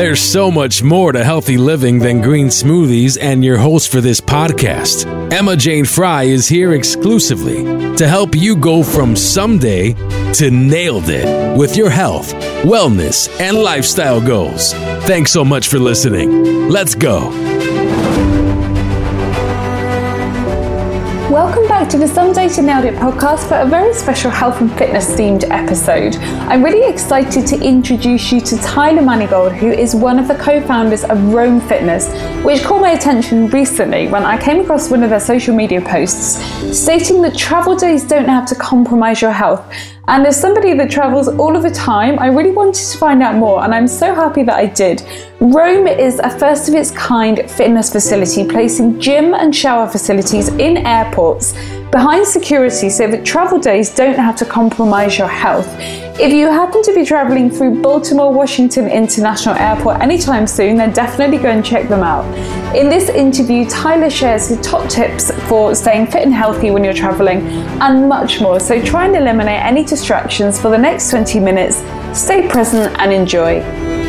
There's so much more to healthy living than green smoothies, and your host for this podcast, Emma Jane Fry, is here exclusively to help you go from someday to nailed it with your health, wellness, and lifestyle goals. Thanks so much for listening. Let's go. To the Someday to Nailed It podcast for a very special health and fitness themed episode. I'm really excited to introduce you to Tyler Manegold, who is one of the co founders of Roam Fitness, which caught my attention recently when I came across one of their social media posts stating that travel days don't have to compromise your health and as somebody that travels all of the time, I really wanted to find out more, and I'm so happy that I did. Roam is a first of its kind fitness facility, placing gym and shower facilities in airports behind security so that travel days don't have to compromise your health. If you happen to be traveling through Baltimore Washington International Airport anytime soon, then definitely go and check them out. In this interview, Tyler shares his top tips for staying fit and healthy when you're traveling and much more. So try and eliminate any distractions for the next 20 minutes. Stay present and enjoy.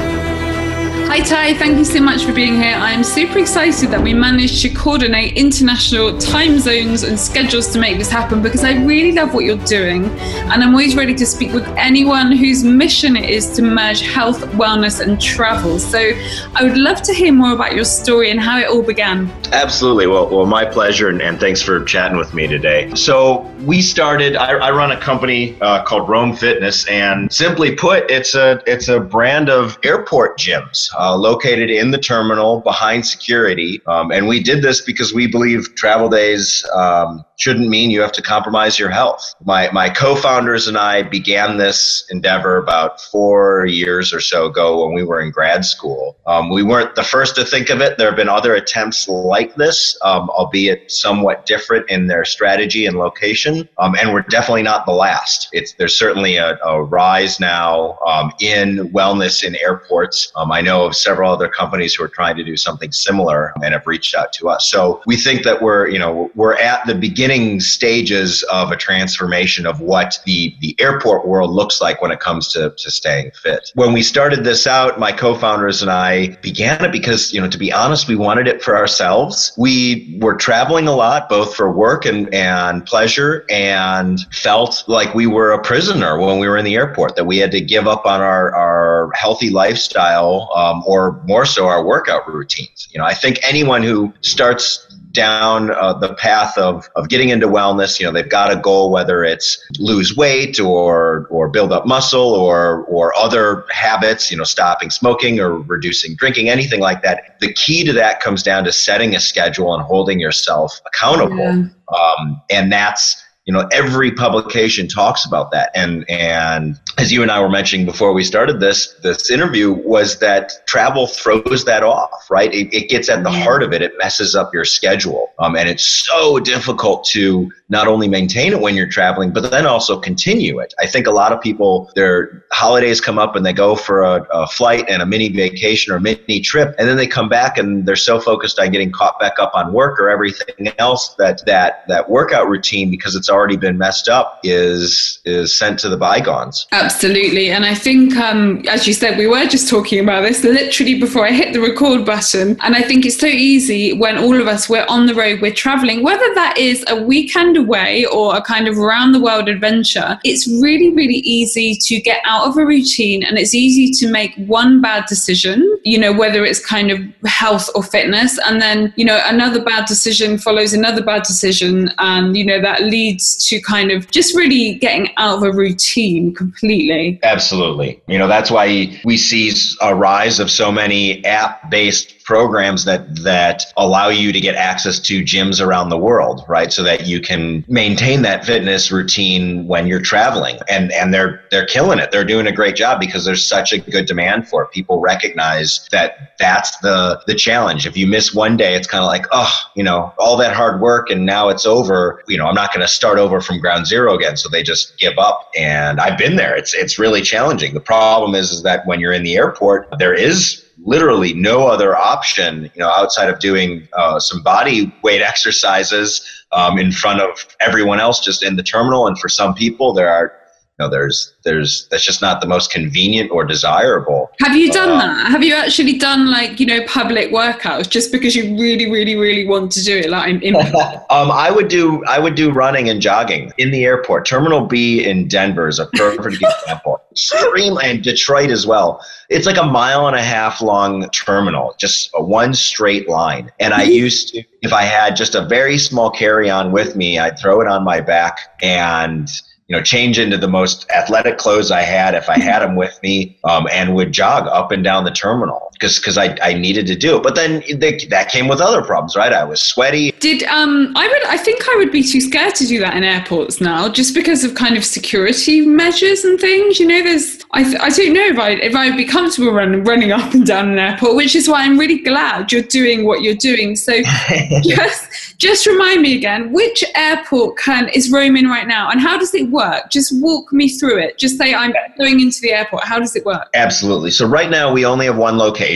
Hi Ty, thank you so much for being here. I am super excited that we managed to coordinate international time zones and schedules to make this happen because I really love what you're doing. And I'm always ready to speak with anyone whose mission it is to merge health, wellness, and travel. So I would love to hear more about your story and how it all began. Absolutely. Well, well my pleasure, and, and thanks for chatting with me today. So we started, I, I run a company uh, called Roam Fitness, and simply put, it's a, it's a brand of airport gyms located in the terminal behind security. Um, and we did this because we believe travel days um, shouldn't mean you have to compromise your health. My, my co founders and I began this endeavor about four years or so ago when we were in grad school. Um, we weren't the first to think of it. There have been other attempts like this, um, albeit somewhat different in their strategy and location. Um, and we're definitely not the last. It's, there's certainly a, a rise now um, in wellness in airports. Um, I know of several other companies who are trying to do something similar and have reached out to us. So we think that we're, you know, we're at the beginning beginning stages of a transformation of what the, the airport world looks like when it comes to, to staying fit. When we started this out, my co-founders and I began it because, you know, to be honest, we wanted it for ourselves. We were traveling a lot, both for work and, and pleasure, and felt like we were a prisoner when we were in the airport, that we had to give up on our, our healthy lifestyle um, or more so our workout routines. You know, I think anyone who starts down uh, the path of, of getting into wellness. You know they've got a goal whether it's lose weight or or build up muscle or or other habits you know stopping smoking or reducing drinking anything like that. The key to that comes down to setting a schedule and holding yourself accountable. Yeah. um, and that's you know every publication talks about that. And and as you and I were mentioning before we started this this interview was that travel throws that off right? It, it gets at the heart of it. It messes up your schedule. Um, and it's so difficult to not only maintain it when you're traveling but then also continue it. I think a lot of people their holidays come up and they go for a, a flight and a mini vacation or mini trip and then they come back and they're so focused on getting caught back up on work or everything else that that that workout routine because it's already been messed up is is sent to the bygones. Absolutely, and I think um, as you said, we were just talking about this literally before I hit the record button, and I think it's so easy when all of us we're on the road, we're traveling, whether that is a weekend away or a kind of around the world adventure. It's really really easy to get out of a routine, and it's easy to make one bad decision. You know whether it's kind of health or fitness, and then you know another bad decision follows another bad decision, and you know that leads leads to kind of just really getting out of a routine completely. Absolutely. You know, that's why we see a rise of so many app based programs that that allow you to get access to gyms around the world, right? So that you can maintain that fitness routine when you're traveling. And and they're they're killing it. They're doing a great job because there's such a good demand for it. People recognize that that's the the challenge. If you miss one day, it's kind of like, oh, you know, all that hard work and now it's over. You know, I'm not going to start over from ground zero again. So they just give up. And I've been there. It's it's really challenging. The problem is is that when you're in the airport, there is literally no other option, you know, outside of doing uh, some body weight exercises um, in front of everyone else just in the terminal. And for some people, there are know, there's there's that's just not the most convenient or desirable. Have you done uh, that? Have you actually done like you know public workouts just because you really, really, really want to do it? Like in. um, I would do I would do running and jogging in the airport. Terminal B in Denver is a perfect example. Extreme and Detroit as well. It's like a mile and a half long terminal, just a one straight line. And I used to, if I had just a very small carry on with me, I'd throw it on my back and you know, change into the most athletic clothes I had if I had them with me, um, and would jog up and down the terminal because because I, I needed to do it. But then they, that came with other problems, right? I was sweaty. Did um I would I think I would be too scared to do that in airports now, just because of kind of security measures and things. You know, there's I, I don't know if I if I would be comfortable running running up and down an airport, which is why I'm really glad you're doing what you're doing. So just just remind me again, which airport can is Roam in right now, and how does it work? Just walk me through it. Just say I'm going into the airport. How does it work? Absolutely. So right now we only have one location,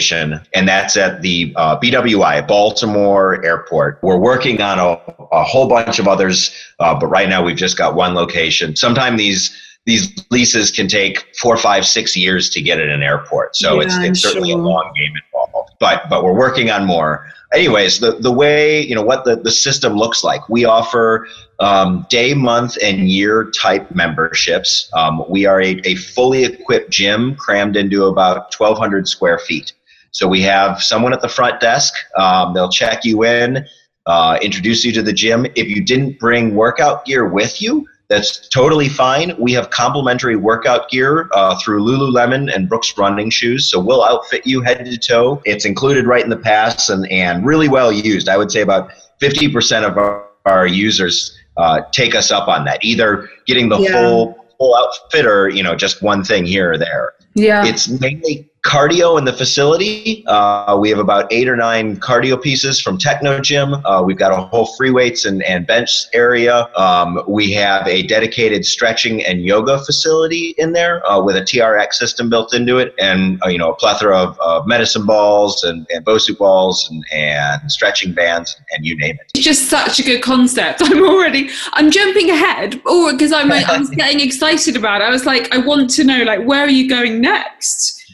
and that's at the uh, BWI Baltimore Airport. We're working on a, a whole bunch of others, uh, but right now we've just got one location. Sometimes these these leases can take four, five, six years to get at an airport. So yeah, it's, it's certainly sure. a long game involved. But but we're working on more anyways, the, the way, you know, what the, the system looks like, we offer um, day, month, and year type memberships. Um, we are a, a fully equipped gym crammed into about 1,200 square feet. So we have someone at the front desk, um, they'll check you in, uh, introduce you to the gym. If you didn't bring workout gear with you, that's totally fine. We have complimentary workout gear uh, through Lululemon and Brooks running shoes. So we'll outfit you head to toe. It's included right in the pass and, and really well used. I would say about 50% of our, our users uh, take us up on that, either getting the yeah. full full outfit or you know just one thing here or there. Yeah, it's mainly cardio in the facility. Uh, we have about eight or nine cardio pieces from Technogym. Uh, we've got a whole free weights and, and bench area. Um, we have a dedicated stretching and yoga facility in there uh, with a TRX system built into it, and uh, you know a plethora of, of medicine balls and, and Bosu balls and, and stretching bands and you name it. It's just such a good concept. I'm already I'm jumping ahead, or because I'm I'm getting excited about it. I was like, I want to know like where are you going next?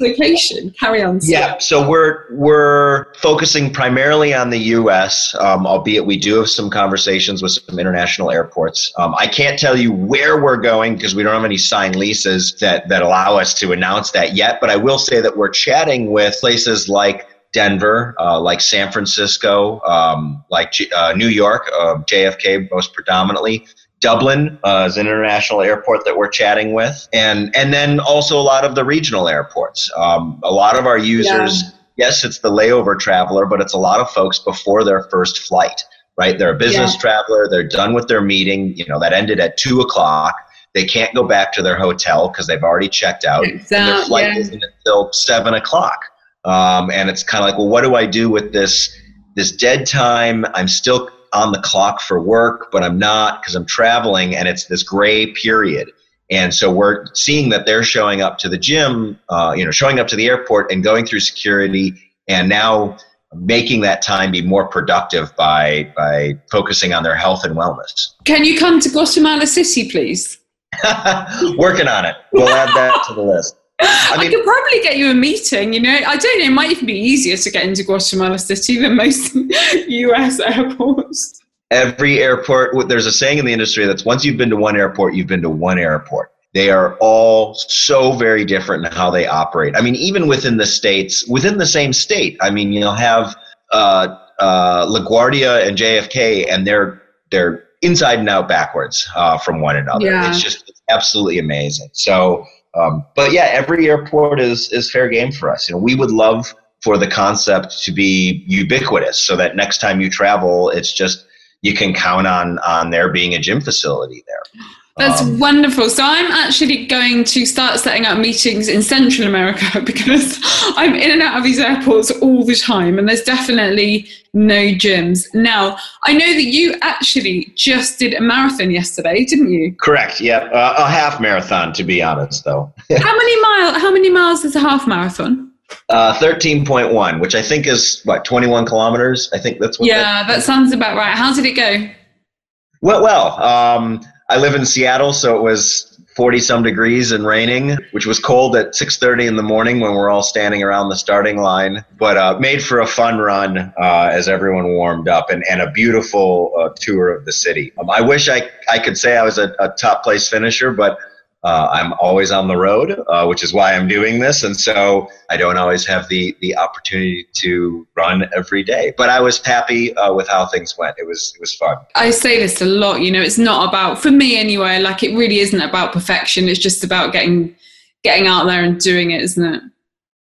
Location. Carry on. Yeah, so we're we're focusing primarily on the U.S., um, albeit we do have some conversations with some international airports. Um, I can't tell you where we're going because we don't have any signed leases that that allow us to announce that yet. But I will say that we're chatting with places like Denver, uh, like San Francisco, um, like G- uh, New York, uh, JFK most predominantly. Dublin uh, is an international airport that we're chatting with, and and then also a lot of the regional airports. Um, a lot of our users, yeah. yes, it's the layover traveler, but it's a lot of folks before their first flight. Right, they're a business yeah. traveler. They're done with their meeting. You know that ended at two o'clock. They can't go back to their hotel because they've already checked out. Exactly. And their flight yeah. isn't until seven o'clock. Um, and it's kind of like, well, what do I do with this this dead time? I'm still on the clock for work, but I'm not because I'm traveling and it's this gray period. And so we're seeing that they're showing up to the gym, uh, you know, showing up to the airport and going through security and now making that time be more productive by by focusing on their health and wellness. Can you come to Guatemala City, please? Working on it. We'll add that to the list. I, mean, I could probably get you a meeting. You know, I don't know. It might even be easier to get into Guatemala City than most U.S. airports. Every airport, there's a saying in the industry that's once you've been to one airport, you've been to one airport. They are all so very different in how they operate. I mean, even within the states, within the same state. I mean, you'll have uh, uh, LaGuardia and JFK, and they're they're inside and out backwards uh, from one another. Yeah. It's just it's absolutely amazing. So um, but yeah, every airport is is fair game for us. You know, we would love for the concept to be ubiquitous, so that next time you travel, it's just you can count on on there being a gym facility there. That's um, wonderful. So I'm actually going to start setting up meetings in Central America because I'm in and out of these airports all the time, and there's definitely no gyms. Now I know that you actually just did a marathon yesterday, didn't you? Correct. Yeah, uh, a half marathon to be honest, though. how many mile? How many miles is a half marathon? Uh, 13.1, which I think is what 21 kilometers. I think that's what. Yeah, that, that sounds about right. How did it go? Well, well. Um, I live in Seattle, so it was 40 some degrees and raining, which was cold at 6:30 in the morning when we're all standing around the starting line. But uh, made for a fun run uh, as everyone warmed up, and, and a beautiful uh, tour of the city. Um, I wish I I could say I was a, a top place finisher, but uh, I'm always on the road, uh, which is why I'm doing this, and so I don't always have the the opportunity to run every day. But I was happy uh, with how things went. It was it was fun. I say this a lot. You know, it's not about for me anyway. Like it really isn't about perfection. It's just about getting getting out there and doing it, isn't it?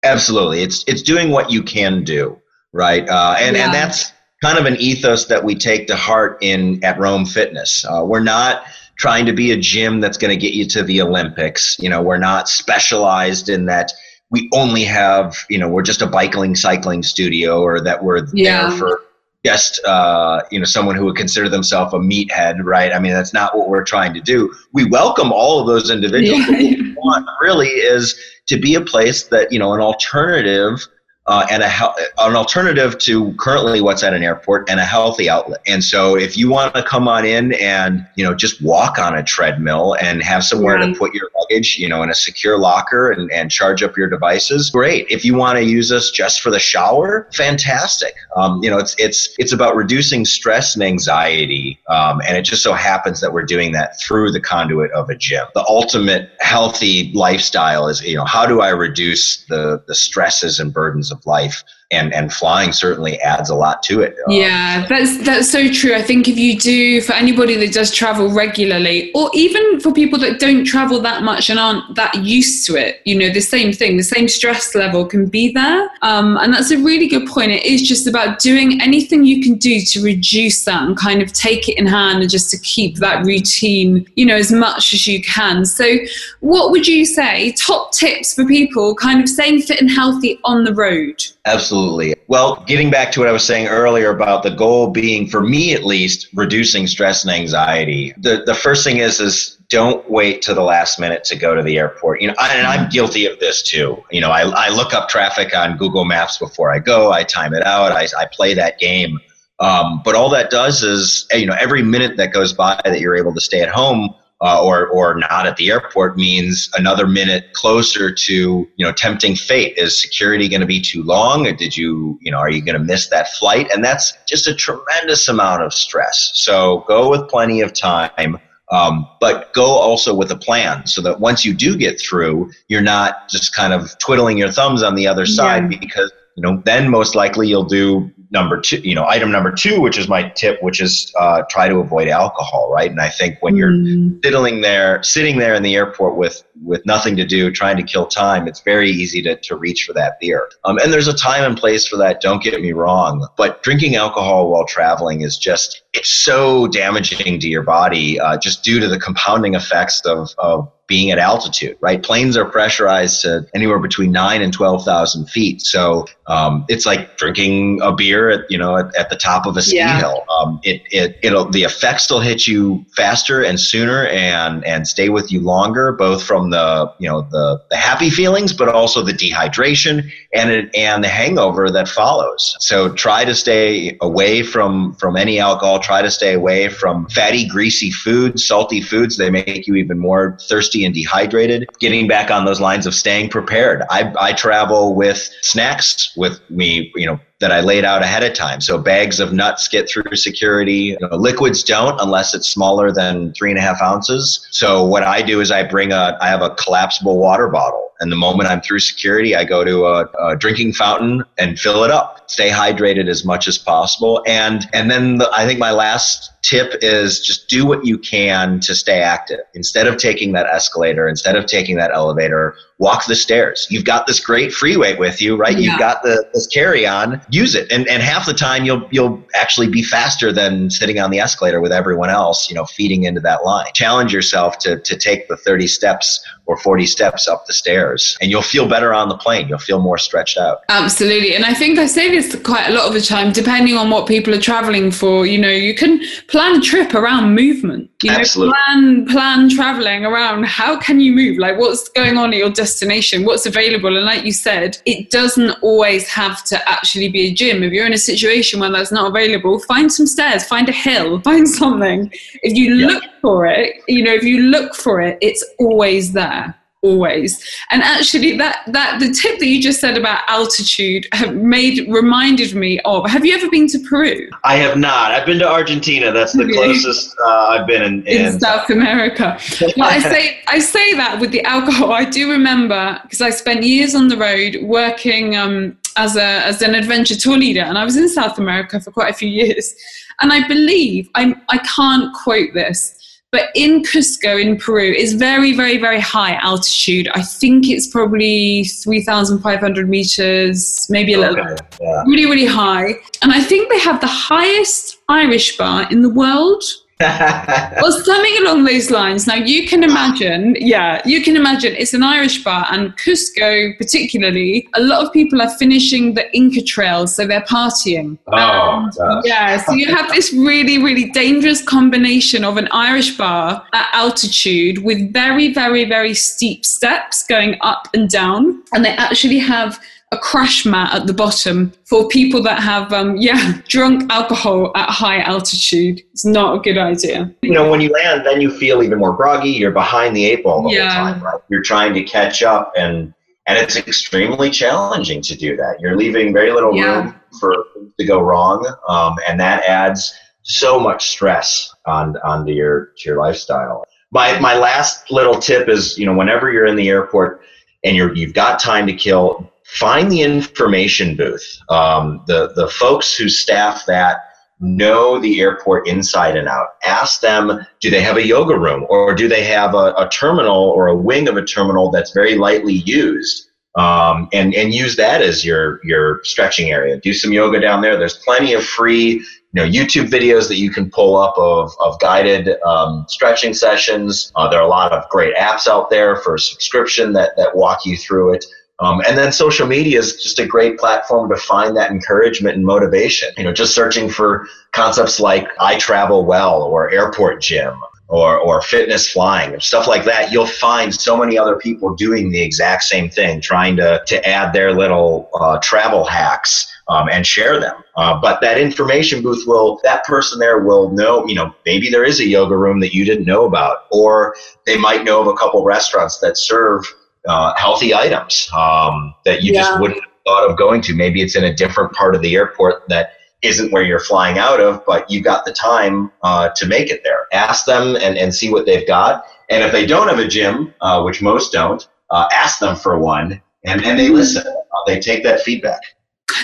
Absolutely. It's it's doing what you can do, right? Uh, and yeah. and that's kind of an ethos that we take to heart in at Roam Fitness. Uh, we're not trying to be a gym that's going to get you to the Olympics. You know, we're not specialized in that we only have, you know, we're just a biking cycling studio or that we're yeah. there for just uh, you know someone who would consider themselves a meathead, right? I mean, that's not what we're trying to do. We welcome all of those individuals. Yeah. what we want really is to be a place that you know an alternative uh, and a an alternative to currently what's at an airport and a healthy outlet. And so, if you want to come on in and you know just walk on a treadmill and have somewhere right. to put your luggage, you know, in a secure locker and, and charge up your devices, great. If you want to use us just for the shower, fantastic. Um, you know, it's it's it's about reducing stress and anxiety, um, and it just so happens that we're doing that through the conduit of a gym. The ultimate healthy lifestyle is you know how do I reduce the the stresses and burdens of life and and flying certainly adds a lot to it. Yeah, that's that's so true. I think if you do for anybody that does travel regularly, or even for people that don't travel that much and aren't that used to it, you know, the same thing, the same stress level can be there. Um, and that's a really good point. It is just about doing anything you can do to reduce that and kind of take it in hand and just to keep that routine, you know, as much as you can. So, what would you say top tips for people kind of staying fit and healthy on the road? Absolutely. Well, getting back to what I was saying earlier about the goal being, for me at least, reducing stress and anxiety. The the first thing is is don't wait to the last minute to go to the airport. You know, and I'm guilty of this too. You know, I, I look up traffic on Google Maps before I go. I time it out. I, I play that game. Um, but all that does is, you know, every minute that goes by that you're able to stay at home uh, or or not at the airport means another minute closer to you know tempting fate. Is security going to be too long? Or did you you know are you going to miss that flight? And that's just a tremendous amount of stress. So go with plenty of time. Um, but go also with a plan so that once you do get through, you're not just kind of twiddling your thumbs on the other side yeah. because you know then most likely you'll do number two, you know, item number two, which is my tip, which is uh, try to avoid alcohol, right? And I think when you're mm. sitting there, sitting there in the airport with with nothing to do, trying to kill time, it's very easy to, to reach for that beer. Um, and there's a time and place for that. Don't get me wrong, but drinking alcohol while traveling is just it's so damaging to your body, uh, just due to the compounding effects of of being at altitude, right? Planes are pressurized to anywhere between nine and 12,000 feet. So um, it's like drinking a beer at, you know, at, at the top of a ski yeah. hill. Um, it, it, it'll, the effects will hit you faster and sooner and, and stay with you longer, both from the, you know, the, the happy feelings, but also the dehydration and it, and the hangover that follows. So try to stay away from, from any alcohol, try to stay away from fatty, greasy foods, salty foods. They make you even more thirsty and dehydrated. Getting back on those lines of staying prepared. I, I travel with snacks with me, you know, that I laid out ahead of time. So bags of nuts get through security. You know, liquids don't unless it's smaller than three and a half ounces. So what I do is I bring a, I have a collapsible water bottle. And the moment I'm through security, I go to a, a drinking fountain and fill it up. Stay hydrated as much as possible. And and then the, I think my last tip is just do what you can to stay active. Instead of taking that escalator, instead of taking that elevator, walk the stairs. You've got this great free weight with you, right? Yeah. You've got the this carry on. Use it. And and half the time you'll you'll actually be faster than sitting on the escalator with everyone else, you know, feeding into that line. Challenge yourself to to take the 30 steps or 40 steps up the stairs and you'll feel better on the plane. You'll feel more stretched out. Absolutely. And i think i say this quite a lot of the time depending on what people are traveling for. You know you can plan a trip around movement. You know Absolutely. plan plan traveling around how can you move? Like what's going on at your destination? What's available? And like you said it doesn't always have to actually be a gym. If you're in a situation where that's not available find some stairs find a hill find something. If you Yeah. look for it you know if you look for it it's always there always and actually that that the tip that you just said about altitude have made reminded me of have you ever been to peru i have not i've been to argentina that's the closest uh, i've been in, in in South America. But I say I say that with the alcohol. I do remember because I spent years on the road working um, as a as an adventure tour leader, and I was in South America for quite a few years. And I believe I I can't quote this, but in Cusco in Peru, it's very very very high altitude. I think it's probably three thousand five hundred meters, maybe a little Okay, yeah. really really high. And I think they have the highest Irish bar in the world well, something along those lines. Now you can imagine, yeah, you can imagine it's an Irish bar, and Cusco, particularly, a lot of people are finishing the Inca Trail, so they're partying. Oh, yeah, so you have this really, really dangerous combination of an Irish bar at altitude with very, very, very steep steps going up and down, and they actually have a crash mat at the bottom for people that have, um, yeah, drunk alcohol at high altitude. It's not a good idea. you know, when you land, then you feel even more groggy. You're behind the eight ball the Yeah. whole time, right? You're trying to catch up, and and it's extremely challenging to do that. You're leaving very little Yeah. room for to go wrong, um, and that adds so much stress on onto your to your lifestyle. My my last little tip is, you know, whenever you're in the airport and you're you've got time to kill, find the information booth. Um, the the folks who staff that know the airport inside and out. Ask them, do they have a yoga room or do they have a, a terminal or a wing of a terminal that's very lightly used? Um, and, and use that as your, your stretching area. Do some yoga down there. There's plenty of free, you know, YouTube videos that you can pull up of, of guided um, stretching sessions. Uh, there are a lot of great apps out there for subscription that, that walk you through it. Um, and then social media is just a great platform to find that encouragement and motivation. You know, just searching for concepts like I travel well or airport gym or, or fitness flying and stuff like that. You'll find so many other people doing the exact same thing, trying to, to add their little uh, travel hacks um, and share them. Uh, but that information booth will, that person there will know, you know, maybe there is a yoga room that you didn't know about, or they might know of a couple restaurants that serve uh, healthy items um, that you Yeah. just wouldn't have thought of going to. Maybe it's in a different part of the airport that isn't where you're flying out of, but you've got the time uh, to make it there. Ask them and, and see what they've got. And if they don't have a gym, uh, which most don't, uh, ask them for one and, and they listen. Uh, they take that feedback.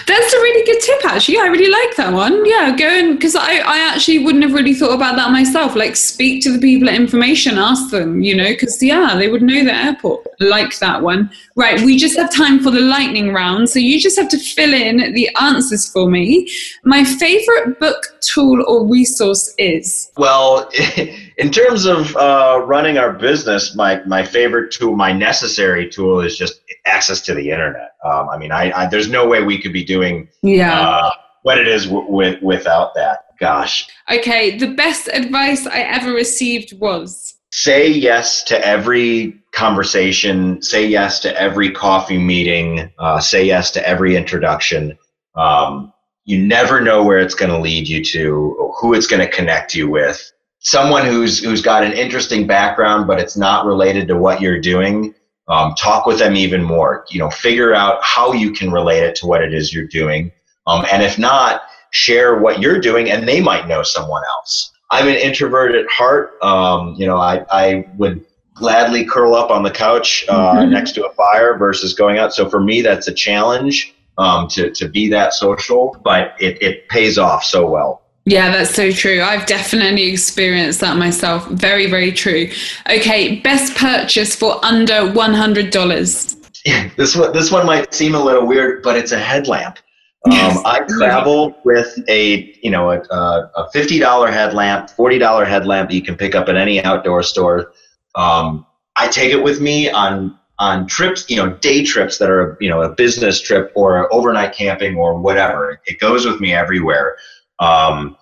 That's a really good tip, actually. I really like that one. Yeah, go and because I, I actually wouldn't have really thought about that myself. Like, speak to the people at information, ask them, you know, because yeah, they would know the airport. Like that one. Right, we just have time for the lightning round, so you just have to fill in the answers for me. My favorite book, tool, or resource is. Well, in terms of uh, running our business, my, my favorite tool, my necessary tool is just access to the internet. Um, I mean, I, I, there's no way we could be doing Yeah. uh, what it is w- with, without that. Gosh. okay, the best advice I ever received was. Say yes to every conversation, say yes to every coffee meeting, uh, say yes to every introduction. Um, you never know where it's going to lead you to, or who it's going to connect you with. Someone who's who's got an interesting background, but it's not related to what you're doing. Um, talk with them even more. You know, figure out how you can relate it to what it is you're doing. Um, and if not, share what you're doing, and they might know someone else. I'm an introvert at heart. Um, you know, I, I would gladly curl up on the couch uh, Mhm. next to a fire versus going out. So for me, that's a challenge um, to, to be that social, but it, it pays off so well. Yeah, that's so true. I've definitely experienced that myself. Very, very true. Okay, best purchase for under $100. this one this one might seem a little weird, but it's a headlamp. Um, I travel with a you know a, a a fifty dollar headlamp, forty dollar headlamp that you can pick up at any outdoor store. Um, I take it with me on on trips, you know, day trips that are, you know, a business trip or overnight camping or whatever. It goes with me everywhere. Um,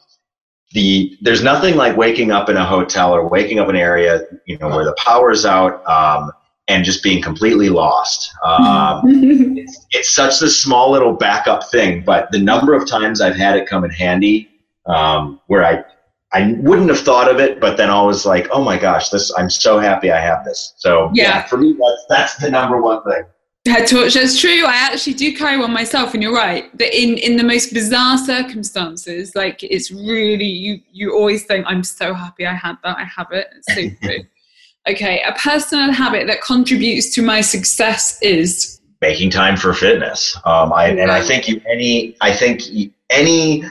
the there's nothing like waking up in a hotel or waking up in an area, you know, where the power's out um, and just being completely lost. Um, it's, it's such a small little backup thing, but the number of times I've had it come in handy um, where I I wouldn't have thought of it, but then I was like, oh my gosh, this I'm so happy I have this. So yeah, yeah for me that's that's the number one thing. Head torch, that's true. I actually do carry one myself, and you're right. That in in the most bizarre circumstances, like it's really you you always think, I'm so happy I had that. I have it. It's so true. okay, a personal habit that contributes to my success is making time for fitness. Um, I, and I think you any I think any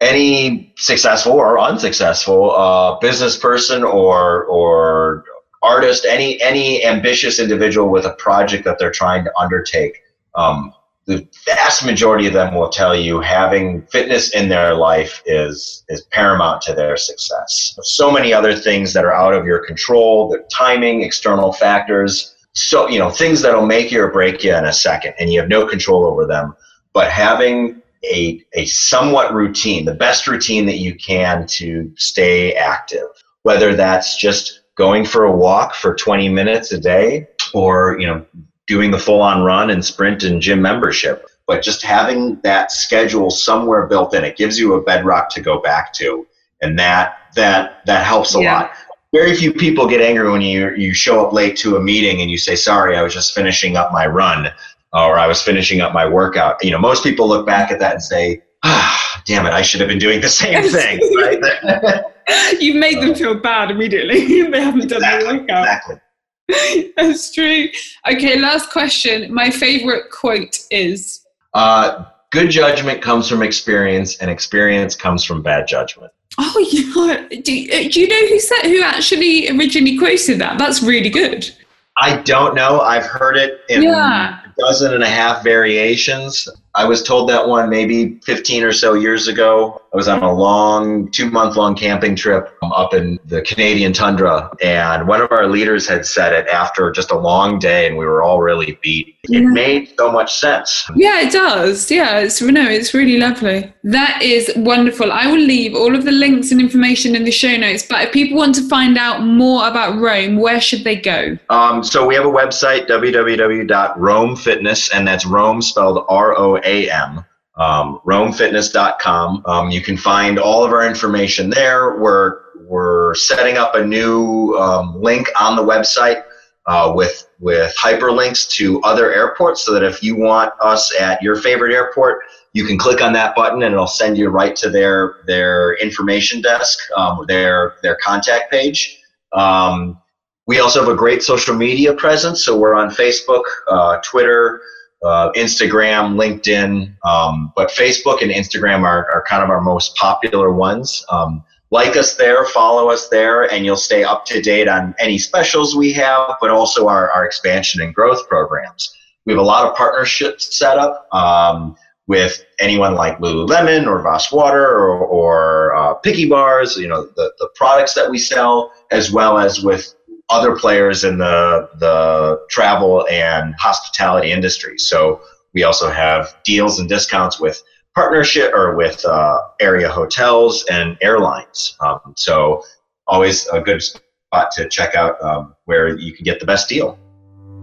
any successful or unsuccessful uh, business person or or artist, any any ambitious individual with a project that they're trying to undertake, um, the vast majority of them will tell you having fitness in their life is is paramount to their success. So many other things that are out of your control, the timing, external factors, so you know things that'll make you or break you in a second, and you have no control over them. But having a, a somewhat routine, the best routine that you can to stay active, whether that's just going for a walk for 20 minutes a day or, you know, doing the full on run and sprint and gym membership. But just having that schedule somewhere built in, it gives you a bedrock to go back to. And that that that helps a yeah. lot. Very few people get angry when you you show up late to a meeting and you say, sorry, I was just finishing up my run or I was finishing up my workout. You know, most people look back at that and say, ah, damn it, I should have been doing the same thing. Right? You've made them feel bad immediately. they haven't done exactly, the workout. Exactly. That's true. Okay, last question. My favorite quote is uh, Good judgment comes from experience, and experience comes from bad judgment. Oh, yeah. Do, do you know who said who actually originally quoted that? That's really good. I don't know. I've heard it in yeah. a dozen and a half variations. I was told that one maybe 15 or so years ago. I was on a long, two month long camping trip um, up in the Canadian tundra, and one of our leaders had said it after just a long day, and we were all really beat. It made so much sense. Yeah, it does. Yeah, it's no, it's really lovely. That is wonderful. I will leave all of the links and information in the show notes. But if people want to find out more about Roam, where should they go? Um, so we have a website www.roamfitness, and that's Roam spelled R O A M. Um, roamfitness.com. Um, you can find all of our information there. We're we're setting up a new um, link on the website uh, with with hyperlinks to other airports, so that if you want us at your favorite airport, you can click on that button and it'll send you right to their their information desk, um, their their contact page. Um, we also have a great social media presence, so we're on Facebook, uh, Twitter uh, Instagram, LinkedIn, um, but Facebook and Instagram are, are kind of our most popular ones. Um, like us there, follow us there, and you'll stay up to date on any specials we have, but also our, our expansion and growth programs. We have a lot of partnerships set up um, with anyone like Lululemon or Voss Water or, or uh, Picky Bars, you know, the, the products that we sell, as well as with other players in the the travel and hospitality industry. So we also have deals and discounts with partnership or with uh, area hotels and airlines. Um, so always a good spot to check out um, where you can get the best deal.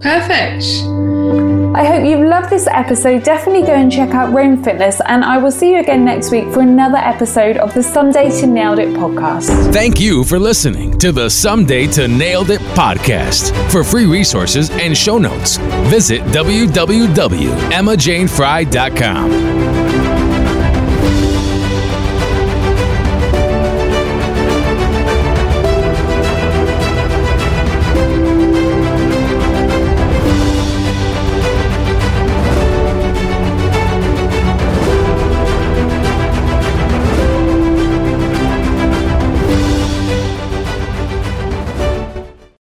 Perfect. I hope you've loved this episode. Definitely go and check out Roam Fitness, and I will see you again next week for another episode of the Someday to Nailed It podcast. Thank you for listening to the Someday to Nailed It podcast. For free resources and show notes, visit www.emmajanefry.com.